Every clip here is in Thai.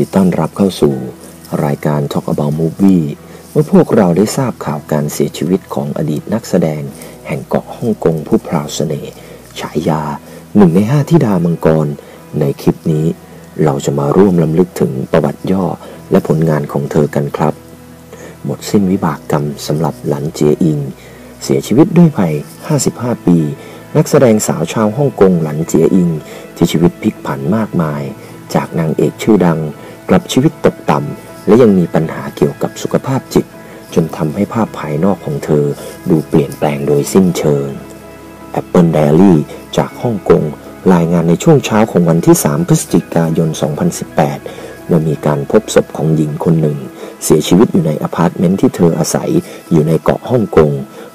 ดีต้อนรับเข้าสู่ รายการ Talk About Movie เมื่อพวกเราได้ทราบข่าวการเสียชีวิตของอดีตนักแสดง แห่งเกาะฮ่องกงผู้พราวเสน่ห์ฉายาหนึ่งในห้าทิดามังกร ในคลิปนี้ เราจะมาร่วมลำลึกถึงประวัติย่อและผลงานของเธอกันครับ หมดสิ้นวิบากกรรมสำหรับหลันเจียอิง เสียชีวิตด้วยภัย 55 ปี นักแสดงสาวชาวฮ่องกงหลันเจียอิง ที่ชีวิตพลิกผันมากมาย จากนางเอกชื่อดัง กลับชีวิตตกต่ำและยังมีปัญหาเกี่ยวกับสุขภาพจิต จนทำให้ภาพภายนอกของเธอดูเปลี่ยนแปลงโดยสิ้นเชิง Apple Daily จากฮ่องกงรายงานในช่วงเช้าของวันที่ 3 พฤศจิกายน 2018เมื่อมีการพบศพของหญิงคนหนึ่ง เสียชีวิตอยู่ในอพาร์ตเมนต์ที่เธออาศัยอยู่ในเกาะฮ่องกง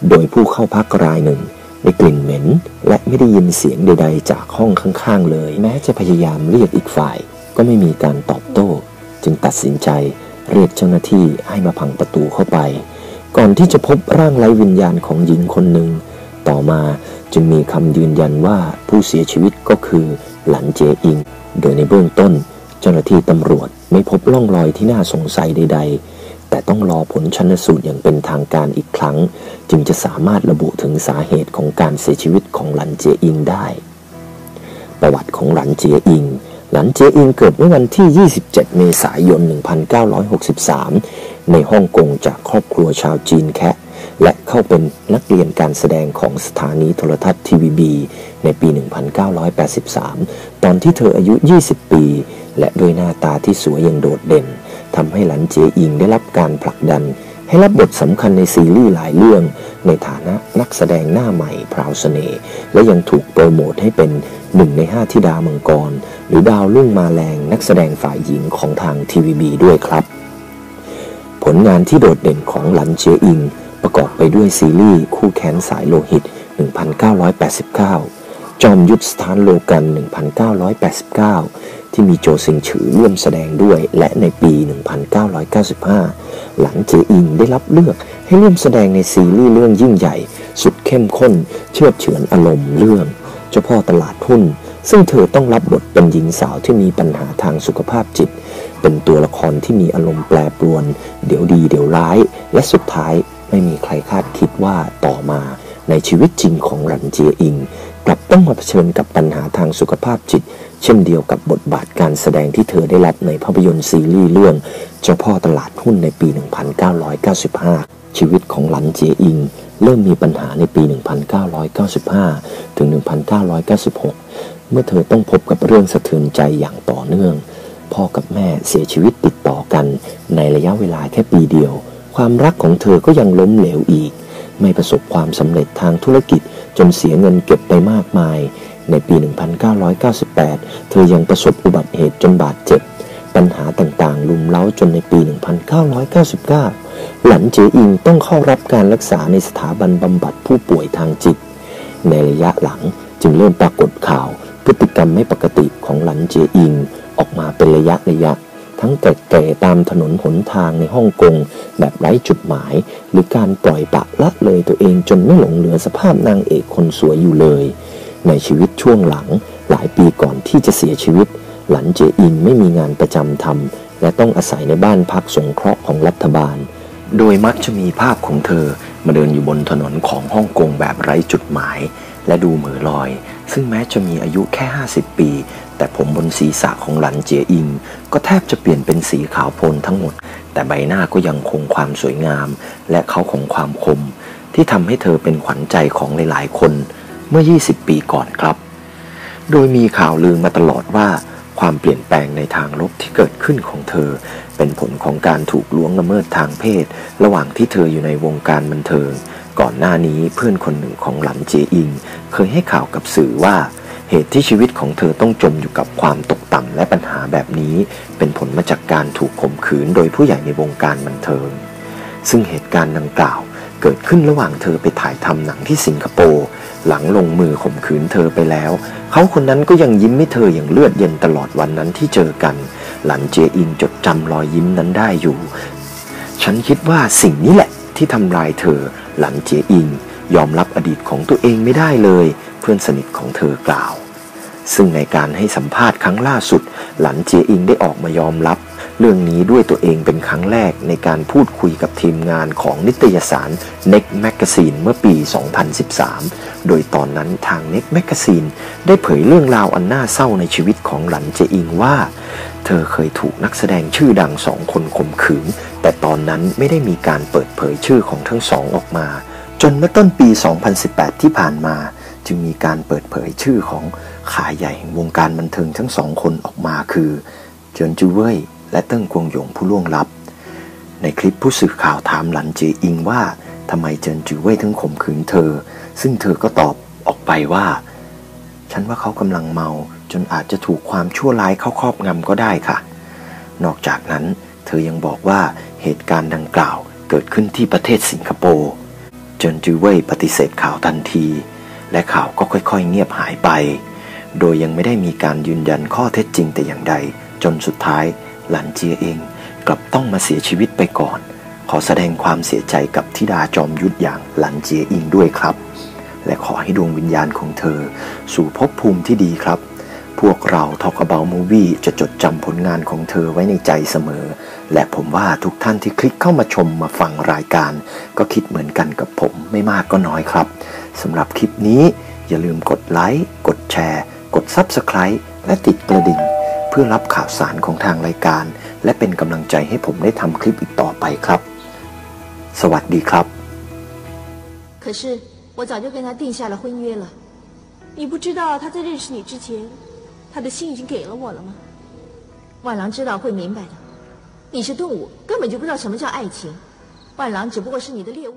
โดยผู้เข้าพักรายหนึ่งได้กลิ่นเหม็น และไม่ได้ยินเสียงใด ๆ จากห้องข้างๆเลย แม้จะพยายามเรียกอีกฝ่าย ก็ไม่มีการตอบโต้ จึงตัดสินใจเรียกเจ้าหน้าที่ให้มาพังประตูเข้าไป ก่อนที่จะพบร่างไร้วิญญาณของหญิงคนหนึ่ง ต่อมาจึงมีคำยืนยันว่าผู้เสียชีวิตก็คือหลันเจอิง โดยในเบื้องต้น เจ้าหน้าที่ตำรวจไม่พบร่องรอยที่น่าสงสัยใด ๆ แต่ต้องรอผลชันสูตรอย่างเป็นทางการอีกครั้ง จึงจะสามารถระบุถึงสาเหตุของการเสียชีวิตของหลันเจอิงได้ ประวัติของหลันเจอิง หลันเจียอิงเกิดเมื่อวันที่ 27 เมษายน 1963 ในฮ่องกงจากครอบครัวชาวจีนแคะและเข้าเป็นนักเรียนการแสดงของสถานีโทรทัศน์ทีวีบีในปี 1983 ตอนที่เธออายุ 20 ปี และด้วยหน้าตาที่สวยอย่างโดดเด่นทำให้หลันเจียอิงได้รับการผลักดัน ให้รับบทสำคัญในซีรีส์หลายเรื่อง ในฐานะนักแสดงหน้าใหม่พราวเสน่ห์และยังถูกโปรโมทให้เป็นหนึ่งในห้าธิดามังกร หรือดาวรุ่งมาแรงนักแสดงฝ่ายหญิงของทางทีวีบีด้วยครับ ผลงานที่โดดเด่นของหลันเจอิง ประกอบไปด้วยซีรีส์คู่แค้นสายโลหิต 1989 จอมยุทธสถานโลกัน 1989 ที่มีโจซิงฉือร่วมแสดงด้วย และในปี 1995 หลังเจอิงได้รับเลือกให้ร่วมแสดงในซีรีส์เรื่องยิ่งใหญ่ สุดเข้มข้น เชื่อเฉือนอารมณ์เรื่อง เจ้าพ่อตลาดหุ้น ซึ่งเธอต้องรับบทเป็นหญิงสาวที่มีปัญหาทางสุขภาพจิต เป็นตัวละครที่มีอารมณ์แปรปรวน เดี๋ยวดีเดี๋ยวร้าย และสุดท้ายไม่มีใครคาดคิดว่าต่อมาในชีวิตจริงของหลันเจียอิง กลับต้องมาเผชิญกับปัญหาทางสุขภาพจิต เช่นเดียวกับบทบาทการแสดงที่เธอได้รับในภาพยนตร์ซีรีส์เรื่อง เจ้าพ่อตลาดหุ้นในปี 1995 ชีวิตของหลันเจียอิง เริ่มมีปัญหาในปี 1995 ถึง 1996 เมื่อเธอต้องพบกับเรื่องสะเทือนใจอย่างต่อเนื่อง พ่อกับแม่เสียชีวิตติดต่อกัน ในระยะเวลาแค่ปีเดียว ความรักของเธอก็ยังล้มเหลวอีก ไม่ประสบความสำเร็จทางธุรกิจจนเสียเงินเก็บไปมากมาย ในปี 1998 เธอยังประสบอุบัติเหตุจนบาดเจ็บ ปัญหาต่างๆ ลุมเล้าจนในปี 1999 หลันเจอิงต้องเข้ารับการรักษาในสถาบันบำบัดผู้ป่วยทางจิต ในระยะหลังจึงเริ่มปรากฏข่าว พฤติกรรมไม่ปกติของหลันเจอิงออกมาเป็นระยะระยะ ทั้งแก่ๆตามถนนหนทางในฮ่องกง แบบไร้จุดหมาย หรือการปล่อยปะละเลยตัวเองจนไม่หลงเหลือสภาพนางเอกคนสวยอยู่เลย ในชีวิตช่วงหลัง หลายปีก่อนที่จะเสียชีวิต หลันเจอินไม่มีงานประจำทำและต้องอาศัยในบ้านพักสงเคราะห์ของรัฐบาล โดยมักจะมีภาพของเธอมาเดินอยู่บนถนนของฮ่องกงแบบไร้จุดหมาย และดูเหมือลอย ซึ่งแม้จะมีอายุแค่ 50 ปี แต่ผมบนศีรษะของหลันเจียอิง ก็แทบจะเปลี่ยนเป็นสีขาวโพลนทั้งหมด แต่ใบหน้าก็ยังคงความสวยงาม และเขาของความคม ที่ทำให้เธอเป็นขวัญใจของหลายๆ คน มื่อ 20 ปีก่อนครับ โดยมีข่าวลือมาตลอดว่าความเปลี่ยนแปลงในทางลบที่เกิดขึ้นของเธอ เป็นผลของการถูกล่วงละเมิดทางเพศ ระหว่างที่เธออยู่ในวงการบันเทิง ก่อนหน้านี้เพื่อนคนหนึ่งของหลันเจอิง เคยให้ข่าวกับสื่อว่าเหตุที่ชีวิตของเธอต้องจมอยู่กับความตกต่ำและปัญหาแบบนี้ เป็นผลมาจากการถูกข่มขืนโดยผู้ใหญ่ในวงการบันเทิง ซึ่งเหตุการณ์ดังกล่าว เกิดขึ้นระหว่างเธอไปถ่ายทำหนังที่สิงคโปร์หลังลงมือข่มขืนเธอไปแล้ว เขาคนนั้นก็ยังยิ้มให้เธออย่างเลือดเย็นตลอดวันนั้นที่เจอกัน หลันเจอิงจดจำรอยยิ้มนั้นได้อยู่ ฉันคิดว่าสิ่งนี้แหละที่ทำลายเธอ หลันเจอิงยอมรับอดีตของตัวเองไม่ได้เลย เพื่อนสนิทของเธอกล่าว ซึ่งในการให้สัมภาษณ์ครั้งล่าสุด หลันเจอิงได้ออกมายอมรับ เรื่องนี้ด้วยตัวเองเป็นครั้งแรกในการพูดคุยกับทีมงานของนิตยสาร Next Magazine เมื่อปี 2013 โดยตอนนั้นทาง Next Magazine ได้เผยเรื่องราวอันน่าเศร้าในชีวิตของหลันเจอิงว่า เธอเคยถูกนักแสดงชื่อดังสองคนข่มขืน แต่ตอนนั้นไม่ได้มีการเปิดเผยชื่อของทั้งสองออกมา จนเมื่อต้นปี 2018 ที่ผ่านมาจึงมีการเปิดเผยชื่อของขาใหญ่แห่งวงการบันเทิงทั้งสองคนออกมาคือ เจินจูเว่ย และเติ้งกวงหยงผู้ล่วงลับ ในคลิปผู้สื่อข่าวถามหลันเจอิงว่าทำไมเจินจูเว่ยถึงข่มขืนเธอ ซึ่งเธอก็ตอบออกไปว่า ฉันว่าเขากำลังเมาจนอาจจะถูกความชั่วร้ายเข้าครอบงำก็ได้ค่ะ นอกจากนั้น เธอยังบอกว่าเหตุการณ์ดังกล่าวเกิดขึ้นที่ประเทศสิงคโปร์เจินจูเว่ยปฏิเสธข่าวทันที และข่าวก็ค่อยๆ เงียบหายไป โดยยังไม่ได้มีการยืนยันข้อเท็จจริงแต่อย่างใด จนสุดท้าย หลันเจียเองกลับต้องมาเสียชีวิตไปก่อน ขอแสดงความเสียใจกับธิดาจอมยุทธอย่างหลันเจียอิงด้วยครับ และขอให้ดวงวิญญาณของเธอ สู่ภพภูมิที่ดีครับ พวกเราทอกเบามูวี่จะจดจำผลงานของเธอไว้ในใจเสมอ และผมว่าทุกท่านที่คลิกเข้ามาชมมาฟังรายการ ก็คิดเหมือนกันกับผมไม่มากก็น้อยครับสำหรับคลิปนี้อย่าลืมกดไลค์ กดแชร์ กด Subscribe และติดกระดิ่ง พื่อรับข่าวสารของทางรายการ และเป็นกำลังใจให้ผมได้ทำคลิปอีกต่อไปครับ สวัสดีครับ可是我早就跟他定下了婚约了你不知道他在认识你之前他的心已经给了我了吗万郎知道会明白的你是动物根本就不知道什么叫爱情万郎只不过是你的猎物。